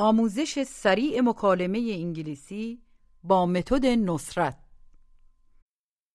آموزش سریع مکالمه انگلیسی با متد نصرت.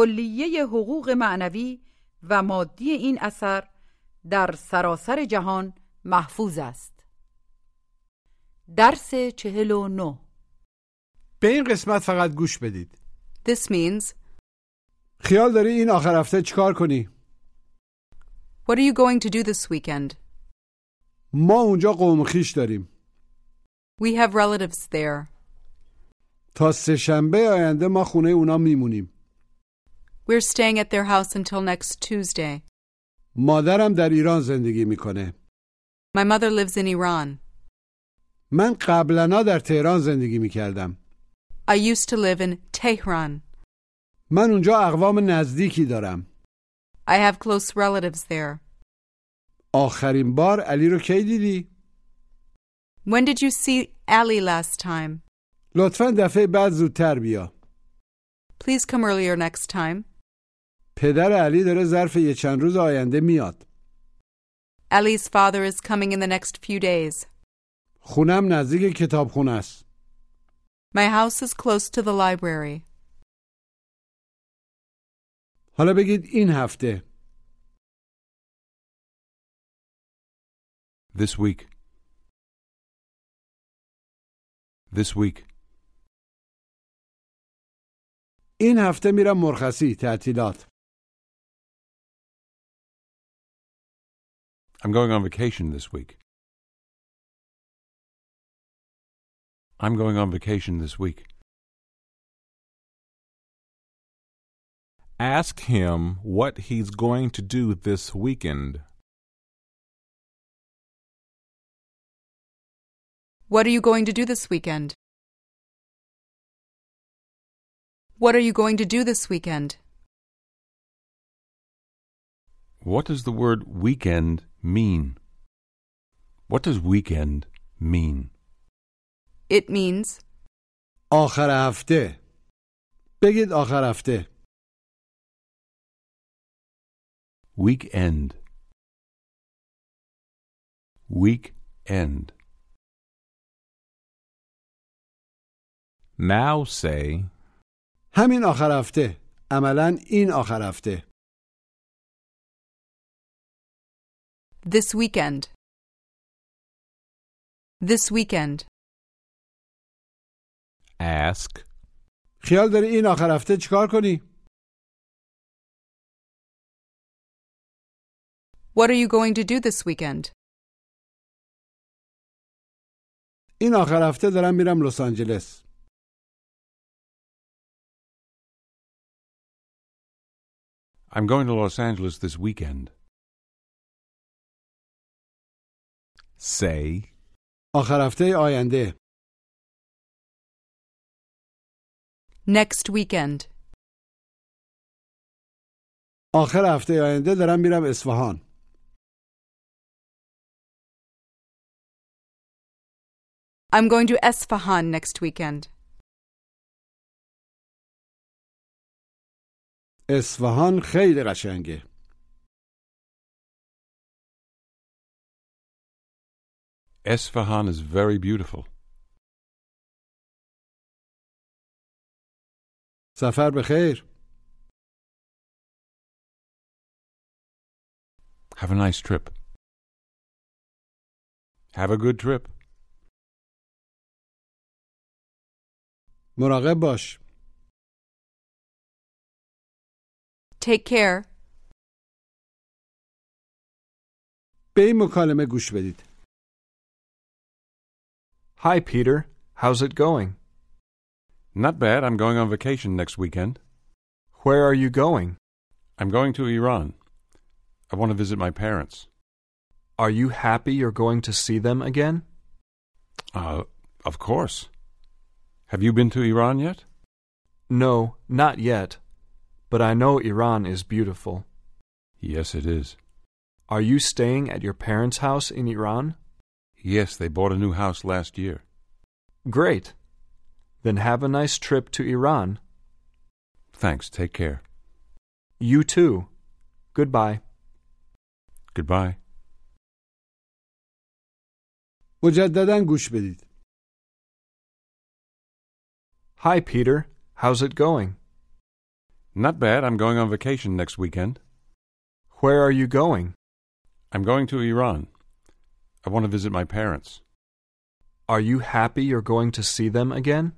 کلیه حقوق معنوی و مادی این اثر در سراسر جهان محفوظ است. درس چهل و نو به این قسمت فقط گوش بدید. This means, خیال داری این آخر هفته چیکار کنی؟ What are you going to do this weekend? ما اونجا قوم خیش داریم. We have relatives there. تا سه شنبه آینده ما خونه اونا میمونیم. We're staying at their house until next Tuesday. مادرم در ایران زندگی میکنه My mother lives in Iran. من قبلنا در تهران زندگی میکردم I used to live in Tehran. من اونجا اقوام نزدیکی دارم I have close relatives there. آخرین بار علی رو کی دیدی؟ When did you see Ali last time? لطفا دفعه بعد زودتر بیا Please come earlier next time. پدر علی داره ظرف یه چند روز آینده میاد Ali's father is coming in the next few days. خونم نزدیک کتابخونه است My house is close to the library. حالا بگید این هفته This week. This week. این هفته میرم مرخصی تعطیلات I'm going on vacation this week. I'm going on vacation this week. Ask him what he's going to do this weekend. What are you going to do this weekend? What are you going to do this weekend? What does the word weekend mean? What does weekend mean? It means آخر هفته بگید آخر هفته Weekend. Weekend. Now say, همین آخر هفته عملا این آخر هفته this weekend. This weekend. ask, خیال داری این آخر هفته چیکار کنی؟ What are you going to do this weekend? این آخر هفته دارم میرم لس آنجلس I'm going to Los Angeles this weekend. Say, آخر هفته آینده Next weekend. آخر هفته آینده دارم میرم اصفهان I'm going to Esfahan next weekend. اصفهان خیلی قشنگه Esfahan is very beautiful. Safar Bakhair. Have a nice trip. Have a good trip. مراقب باش. Take care. به این مکالمه گوش بدید. Hi, Peter. How's it going? Not bad. I'm going on vacation next weekend. Where are you going? I'm going to Iran. I want to visit my parents. Are you happy you're going to see them again? Uh, of course. Have you been to Iran yet? No, not yet. But I know Iran is beautiful. Yes, it is. Are you staying at your parents' house in Iran? Yes, they bought a new house last year. Great. Then have a nice trip to Iran. Thanks. Take care. You too. Goodbye. Goodbye. مجددا گوش بدید Hi, Peter. How's it going? Not bad. I'm going on vacation next weekend. Where are you going? I'm going to Iran. I want to visit my parents. Are you happy you're going to see them again?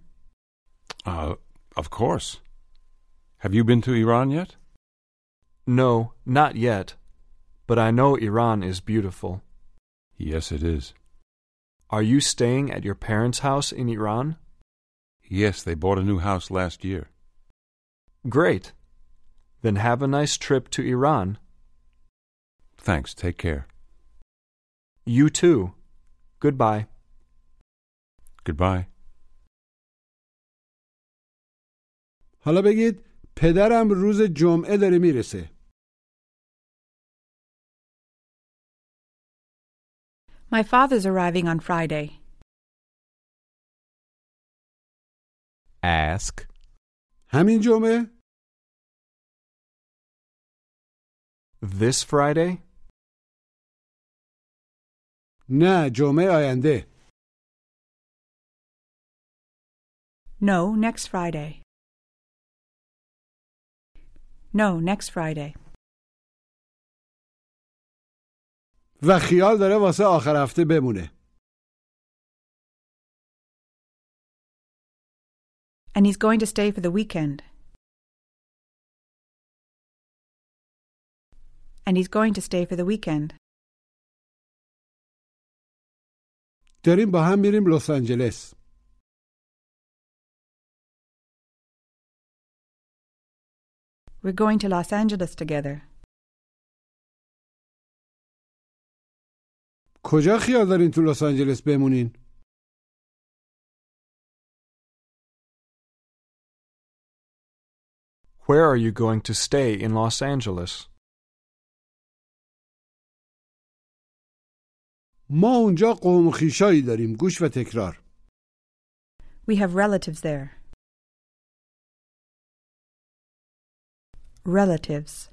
Uh, of course. Have you been to Iran yet? No, not yet. But I know Iran is beautiful. Yes, it is. Are you staying at your parents' house in Iran? Yes, they bought a new house last year. Great. Then have a nice trip to Iran. Thanks. Take care. You too. Goodbye. Goodbye. حالا بگید پدرم روز جمعه داره میرسه My father's arriving on Friday. Ask. همین جمعه This Friday? نه جمعه آینده No, next Friday. No, next Friday. و خیال داره واسه آخر هفته بمونه And he's going to stay for the weekend. And he's going to stay for the weekend. داریم با هم میریم لس آنجلس We're going to Los Angeles together. کجا خیال دارین تو لس آنجلس بمونین Where are you going to stay in Los Angeles? ما اونجا قوم خیشایی داریم گوش و تکرار We have relatives there. Relatives.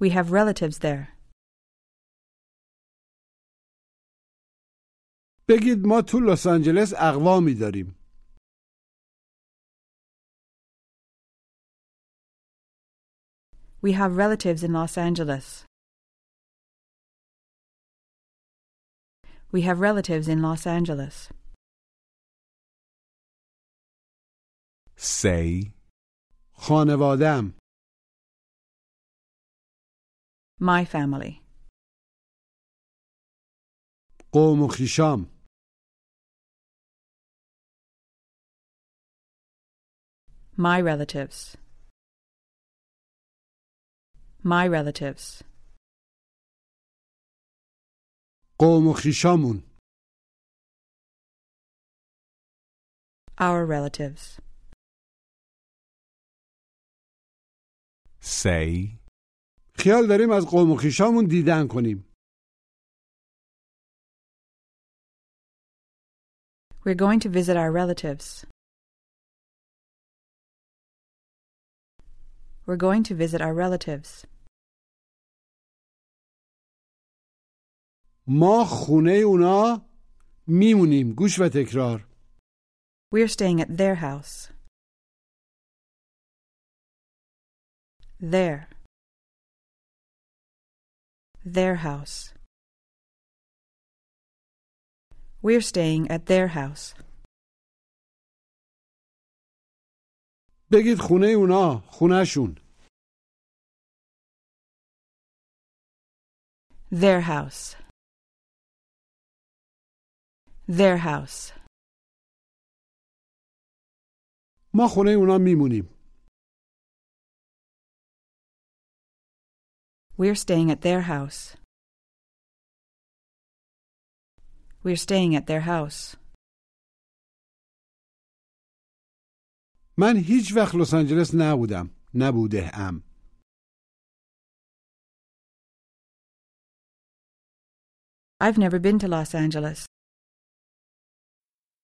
We have relatives there. بگید ما تو لس آنجلس اقوامی داریم We have relatives in Los Angeles. We have relatives in Los Angeles. Say. خانوادم My family. قوم و خیشام My relatives. My relatives. قوم و خیشامون Our relatives. Say. خیال داریم از قوم و خیشامون دیدن کنیم We're going to visit our relatives. We're going to visit our relatives. ما خونه اونا میمونیم گوش و تکرار We're staying at their house. Their. Their house. We're staying at their house. بگید خونه اونا خونهشون Their house. Their house. ما خونه اونا میمونیم We're staying at their house. We're staying at their house. من هیچ وقت لس آنجلس نبودم نبوده ام I've never been to Los Angeles.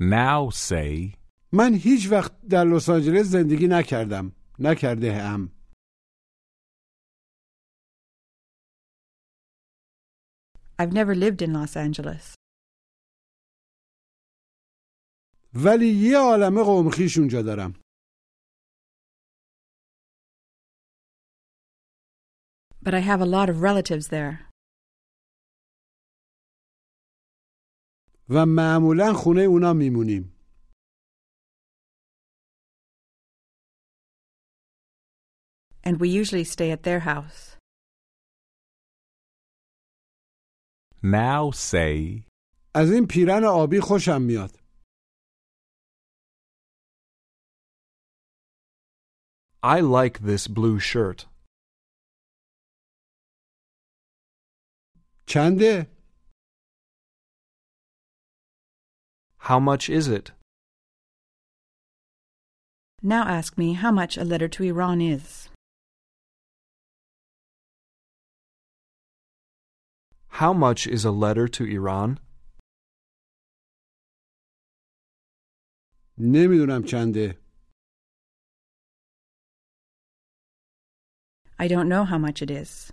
Now say, من هیچ وقت در لس آنجلس زندگی نکردم نکرده ام I've never lived in Los Angeles. ولی یه عالمه قوم خویش اونجا دارم But I have a lot of relatives there. و معمولا خونه اونا میمونیم And we usually stay at their house. now say, از این پیرن آبی خوشم میاد I like this blue shirt. چنده؟ How much is it? Now ask me how much a letter to Iran is. How much is a letter to Iran? نمیدونم چنده I don't know how much it is.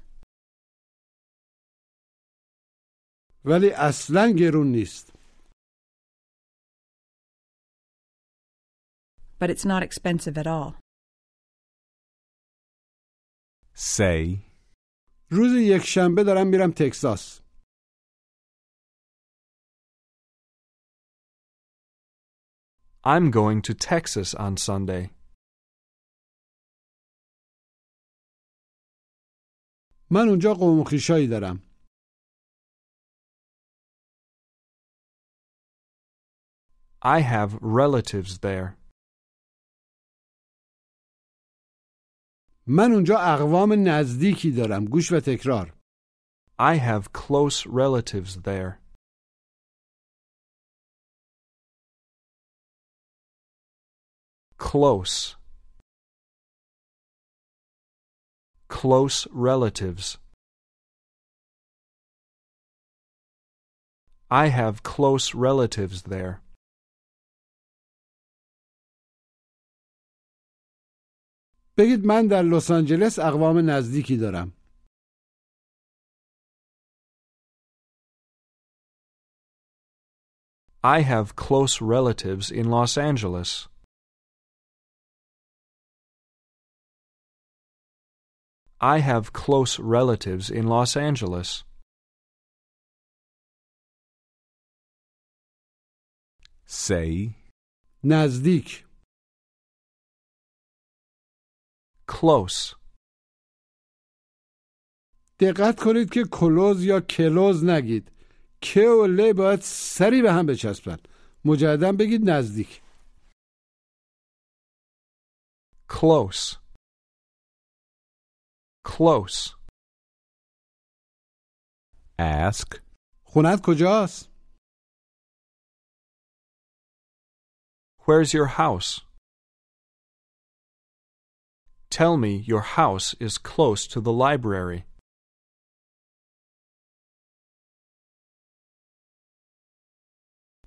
ولی اصلا گرون نیست But it's not expensive at all. say, روز یک شنبه دارم میرم تکساس I'm going to Texas on Sunday. من اونجا قوم خویشایی دارم I have relatives there. من اونجا اقوام نزدیکی دارم گوش و تکرار I have close relatives there. Close. Close relatives. I have close relatives there. بگید من در لس آنجلس اقوام نزدیکی دارم I have close relatives in Los Angeles. I have close relatives in Los Angeles. say, نزدیک Close. دقت کنید که کلوز یا کلوز نگید که و لی باید سری به هم بچسبن مجددا بگید نزدیک Close. Close. Ask. خونت کجاست؟ Where's your house? Tell me your house is close to the library.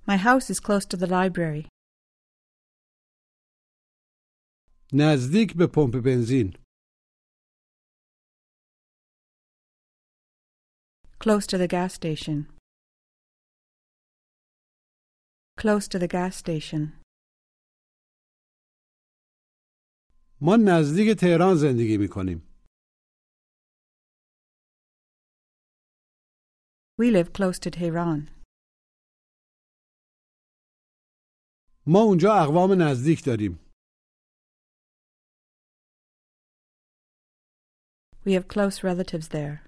My house is close to the library. نزدیک به پمپ بنزین Close to the gas station. Close to the gas station. ما نزدیک تهران زندگی می کنیم We live close to Tehran. ما اونجا اقوام نزدیک داریم We have close relatives there.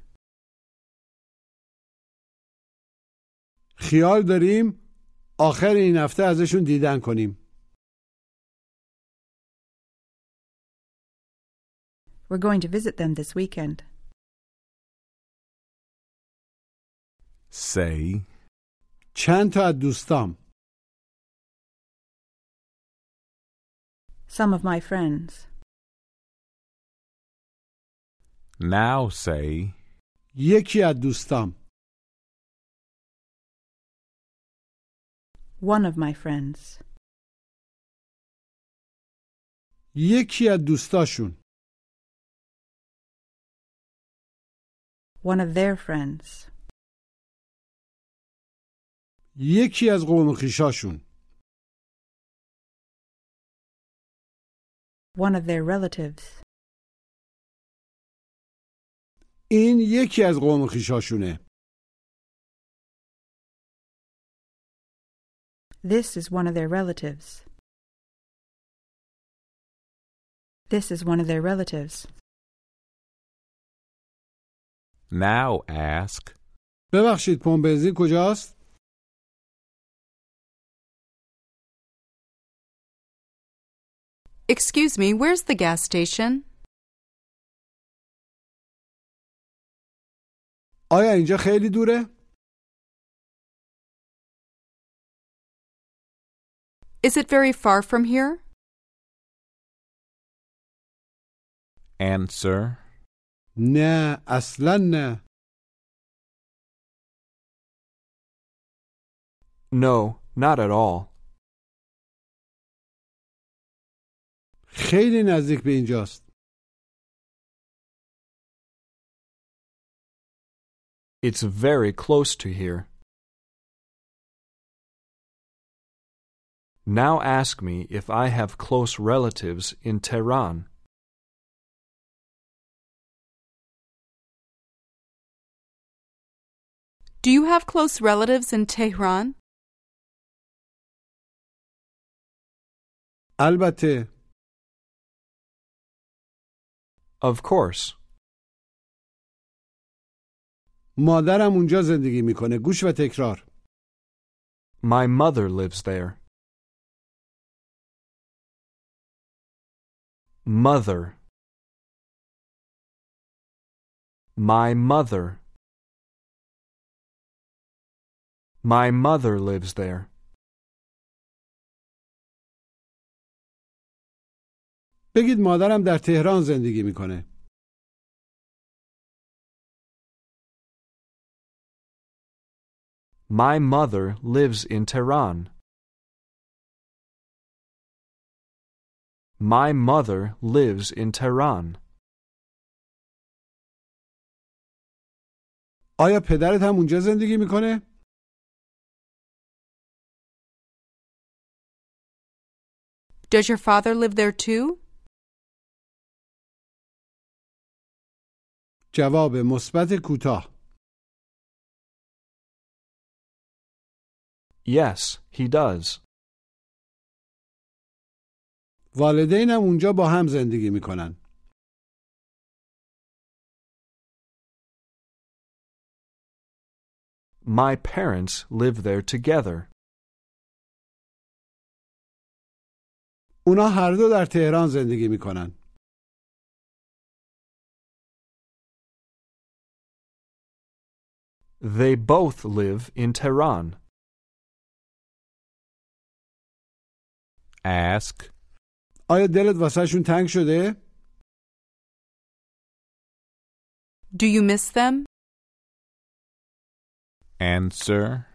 خیال داریم آخر این هفته ازشون دیدن کنیم We're going to visit them this weekend. Say. چند تا از دوستام Some of my friends. Now say. یکی از دوستام One of my friends. یکی از دوستاشون One of their friends. یکی از قوم و خویشاشون One of their relatives. این یکی از قوم و خویشاشونه This is one of their relatives. This is one of their relatives. Now ask. ببخشید پمپ بنزین کجاست Excuse me, where's the gas station? آیا اینجا خیلی دوره Is it very far from here? Answer. نه اصلا نه No, not at all. خیلی نزدیک به اینجاست It's very close to here. Now ask me if I have close relatives in Tehran. Do you have close relatives in Tehran? البته Of course. مادرم اونجا زندگی میکنه گوش و تکرار My mother lives there. Mother. My mother. My mother lives there. بگید مادرم در تهران زندگی میکنه My mother lives in Tehran. My mother lives in Tehran. آیا پدرت هم اونجا زندگی میکنه Does your father live there too? جواب مثبت کوتاه Yes, he does. والدینم اونجا با هم زندگی میکنن My parents live there together. اونا هر دو در تهران زندگی می‌کنن They both live in Tehran. Ask. آیا دلت واسهشون تنگ شده؟ Do you miss them? Answer.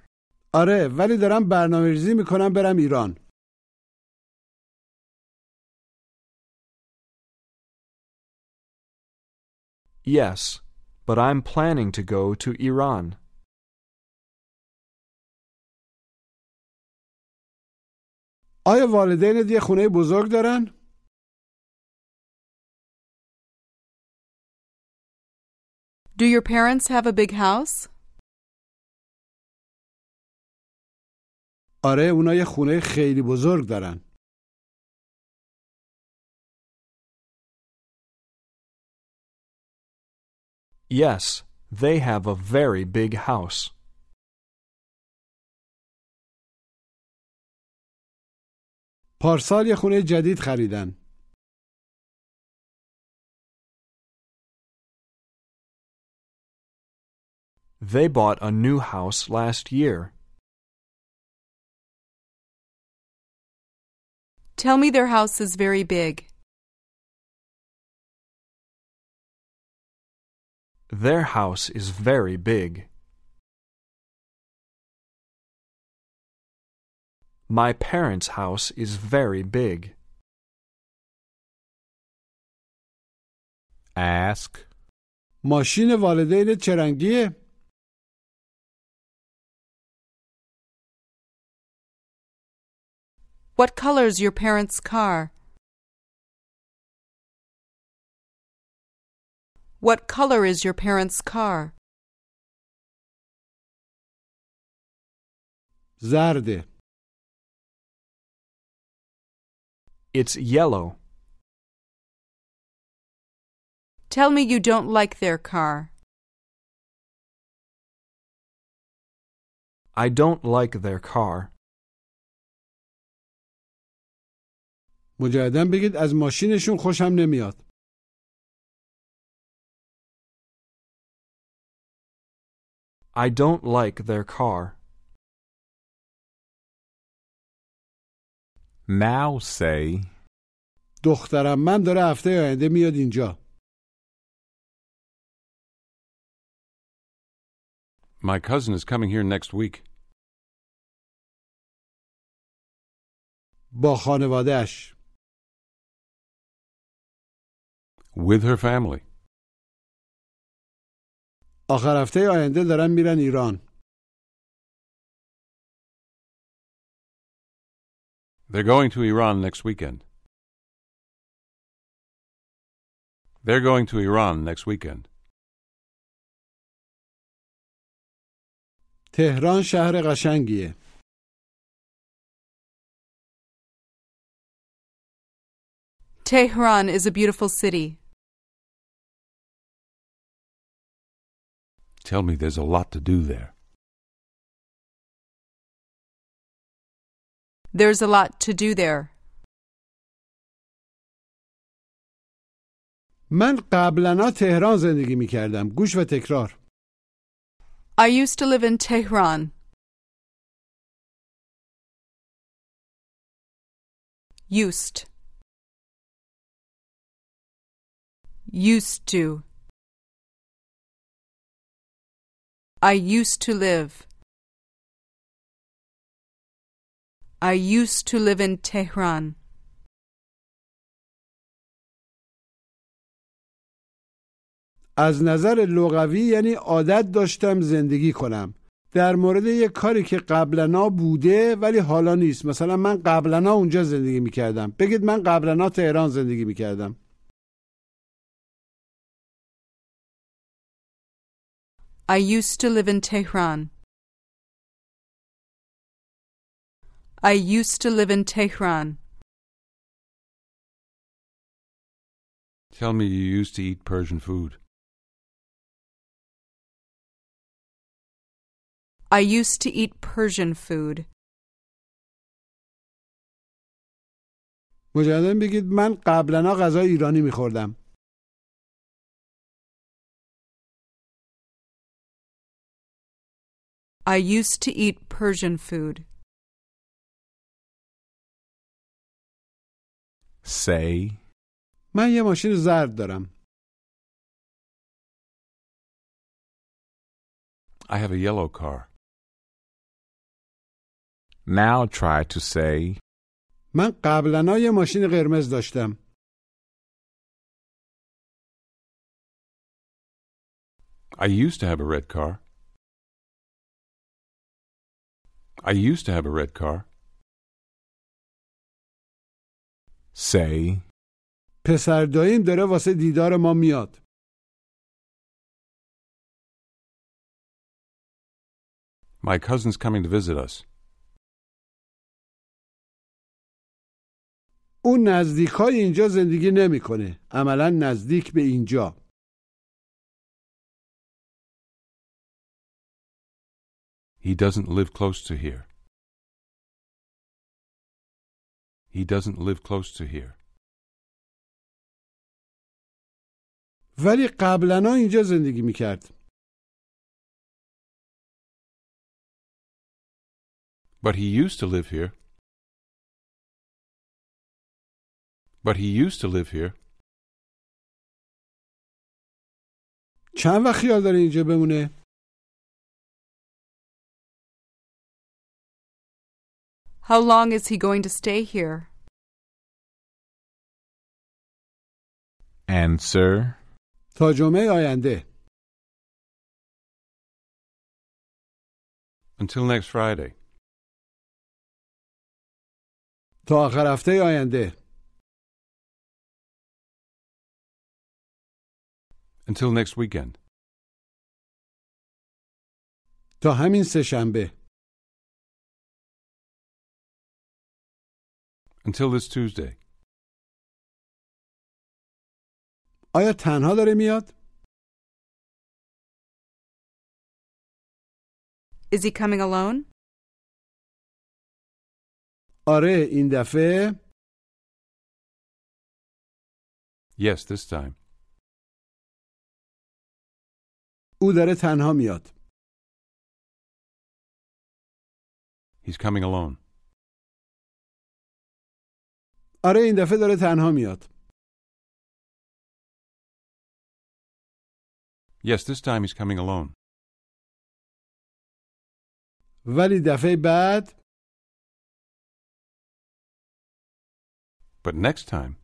آره ولی دارم برنامه ریزی می‌کنم برم ایران Yes, but I'm planning to go to Iran. آیا والدینت یه خونه بزرگ دارن؟ Do your parents have a big house? آره اونا یه خونه خیلی بزرگ دارن Yes, they have a very big house. پارسال یه خونه جدید خریدن They bought a new house last year. Tell me their house is very big. Their house is very big. My parents' house is very big. Ask. ماشین والدینت چه رنگیه؟ What color's your parents' car? What color is your parents' car? زرده It's yellow. Tell me you don't like their car. I don't like their car. مجددا بگید از ماشینشون خوشم نمیاد I don't like their car. Now say, دخترم من داره هفته آینده میاد اینجا My cousin is coming here next week. با خانوادهش With her family. آخر هفته آینده دارن میرن ایران They're going to Iran next weekend. They're going to Iran next weekend. تهران شهر قشنگیه Tehran is a beautiful city. Tell me there's a lot to do there. There's a lot to do there. من قبلا تهران زندگی میکردم گوش و تکرار I used to live in Tehran. Used. Used to. I used to live. I used to live in Tehran. از نظر لغوی یعنی عادت داشتم زندگی کنم در مورد یک کاری که قبلنا بوده ولی حالا نیست مثلا من قبلنا اونجا زندگی می‌کردم بگید من قبلنا تهران زندگی می‌کردم I used to live in Tehran. I used to live in Tehran. Tell me you used to eat Persian food. I used to eat Persian food. مجددا بگید من قبلا غذای ایرانی میخوردم I used to eat Persian food. Say, من یه ماشین زرد دارم I have a yellow car. now try to say, من قبلا یه ماشین قرمز داشتم I used to have a red car. I used to have a red car. say, پسر داییم داره واسه دیدار ما میاد My cousin's coming to visit us. اون نزدیکای اینجا زندگی نمیکنه عملا نزدیک به اینجا He doesn't live close to here. He doesn't live close to here. ولی قبلا اینجا زندگی میکرد But he used to live here. But he used to live here. چند وقت خیال داره اینجا بمونه How long is he going to stay here? answer, تا جمعه آینده Until next Friday. تا آخر هفته آینده Until next weekend. تا همین سه شنبه Until this Tuesday. آیا تنها داره میاد Is he coming alone? آره این دفعه Yes, this time. او داره تنها میاد He's coming alone. آره این دفعه داره تنها میاد Yes, this time he's coming alone. ولی دفعه بعد But next time,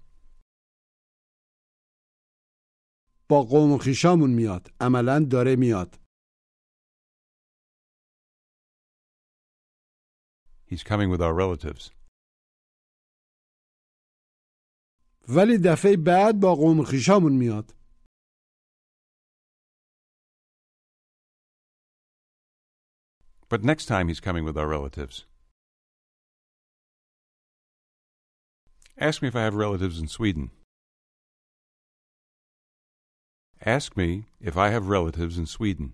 با قوم و خیشامون میاد عملا داره میاد he's coming with our relatives. ولی دفعه بعد با قوم و خیشامون میاد But next time he's coming with our relatives. Ask me if I have relatives in Sweden. Ask me if I have relatives in Sweden.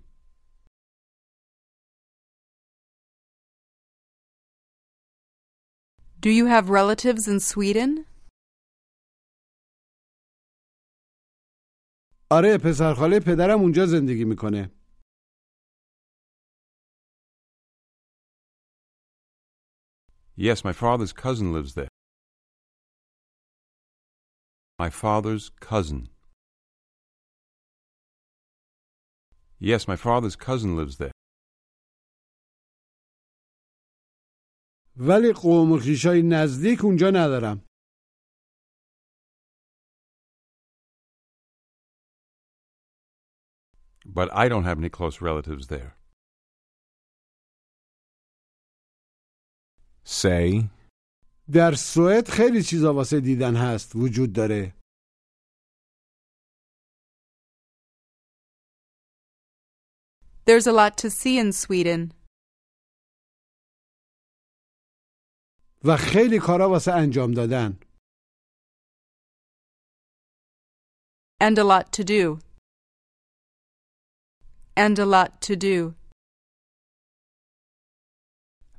Do you have relatives in Sweden? آره پسرخاله پدرم اونجا زندگی می‌کنه Yes, my father's cousin lives there. My father's cousin. Yes, my father's cousin lives there. ولی قوم و خیشای نزدیک اونجا ندارم But I don't have any close relatives there. say, در سوئد خیلی چیزا واسه دیدن هست وجود داره There's a lot to see in Sweden. و خیلی کارا واسه انجام دادن And a lot to do. And a lot to do.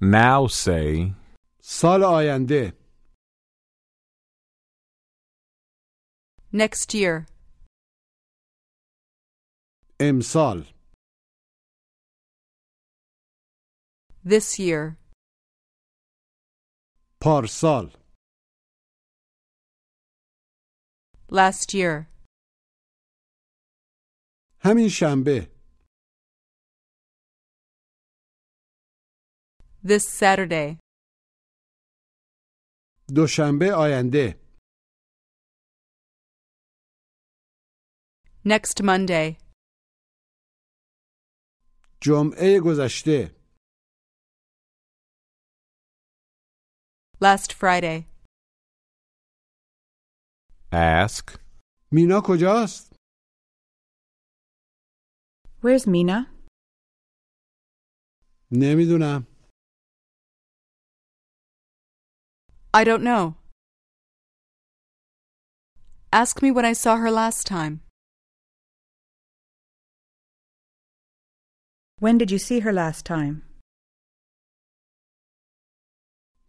Now say, سال آینده Next year. امسال This year. پارسال Last year. همین شنبه This Saturday. دوشنبه آینده Next Monday. جمعه گذشته Last Friday. ask, مینا کجاست؟ Where's Mina? نمیدونم I don't know. Ask me when I saw her last time. When did you see her last time?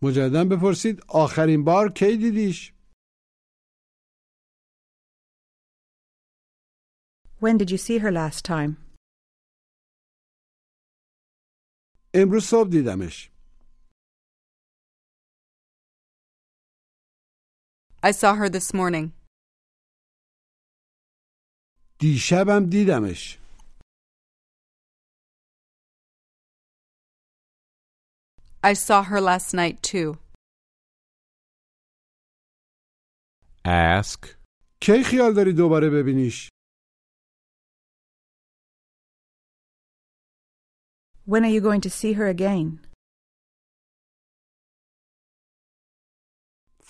مجددا بپرسید آخرین بار کی دیدیش؟ When did you see her last time? امروز صبح دیدمش I saw her this morning. دیشبم دیدمش I saw her last night too. ask, کی خیال داری دوباره ببینیش؟ When are you going to see her again?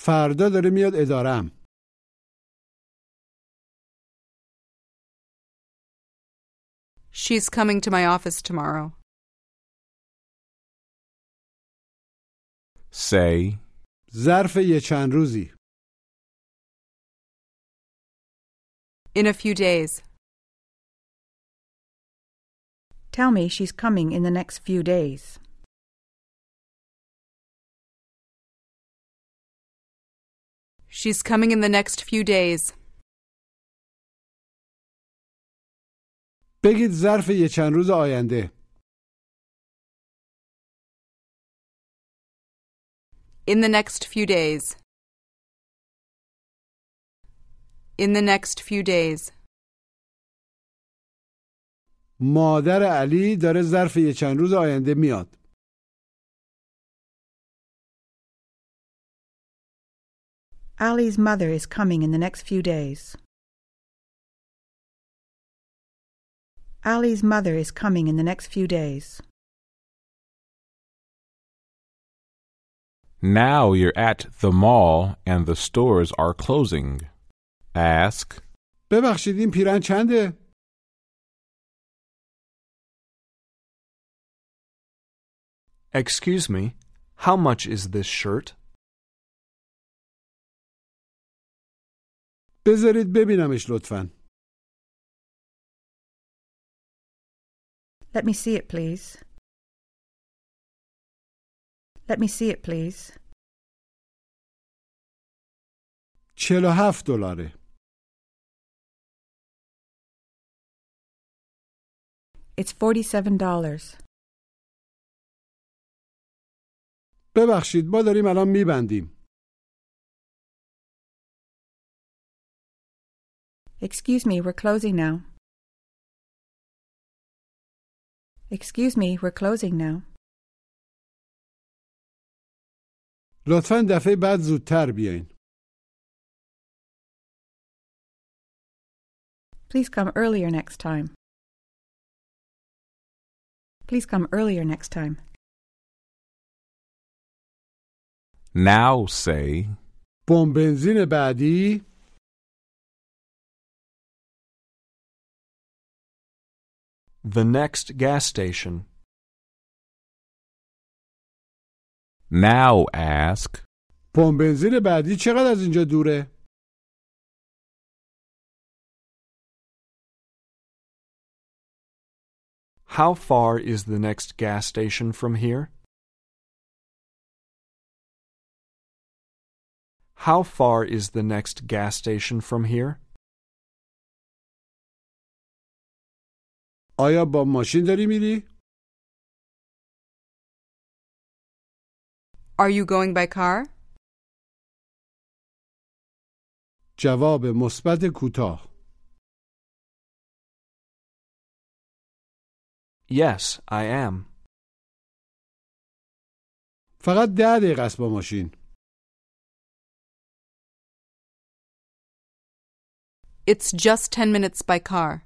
فردا داره میاد ادارم She's coming to my office tomorrow. say, ظرف یه چند روزی In a few days. Tell me she's coming in the next few days. She's coming in the next few days. بگید ظرف یه چند روز آینده In the next few days. In the next few days. مادر علی داره ظرف یه چند روز آینده میاد Ali's mother is coming in the next few days. Ali's mother is coming in the next few days. now you're at the mall and the stores are closing. Ask, ببخشید این پیرن چنده؟ Excuse me, how much is this shirt? بذارید ببینمش لطفا Let me see it, please. Let me see it, please. چهل و هفت دلاره It's $47. ببخشید ما داریم الان میبندیم Excuse me, we're closing now. Excuse me, we're closing now. لطفا دفعه بعد زودتر بیاین Please come earlier next time. Please come earlier next time. now say, بمب بنزین بعدی The next gas station. Now ask. پمپ بنزین بعدی چقدر از اینجا دوره؟ How far is the next gas station from here? How far is the next gas station from here? آیا با ماشین داری میری؟ Are you going by car? جواب مثبت کوتاه Yes, I am. فقط ده دقیقه است با ماشین It's just 10 minutes by car.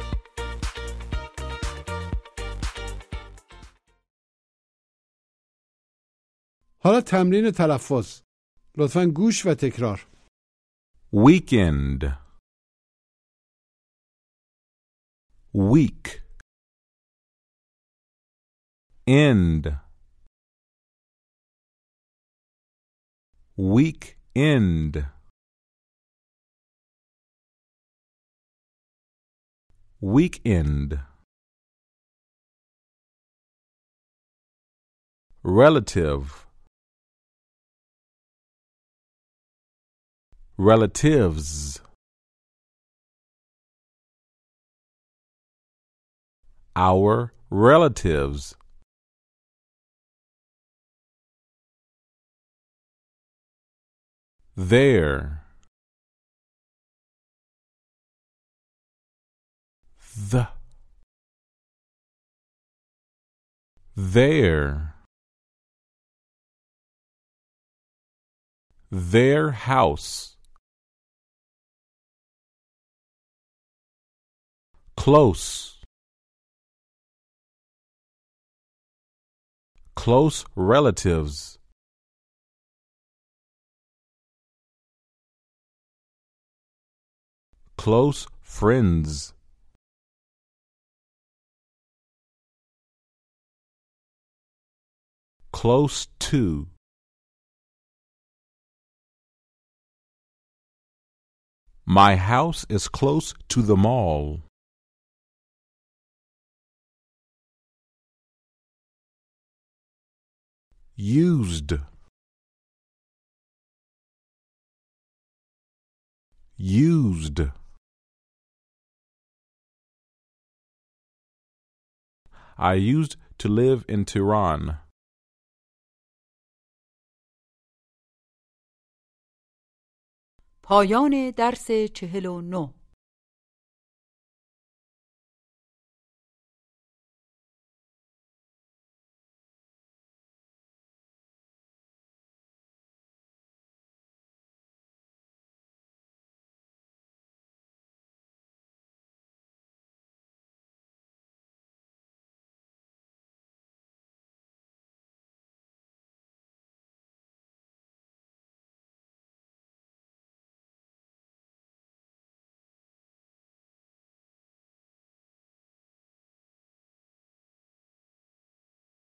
حالا تمرین تلفظ لطفا گوش و تکرار Weekend. Week. End. End. Weekend. Relative. Relatives. Our relatives. There. The. There. Their house. Close. Close relatives. Close friends. Close to. My house is close to the mall. Used. Used. I used to live in Tehran. پایان درس چهل و نه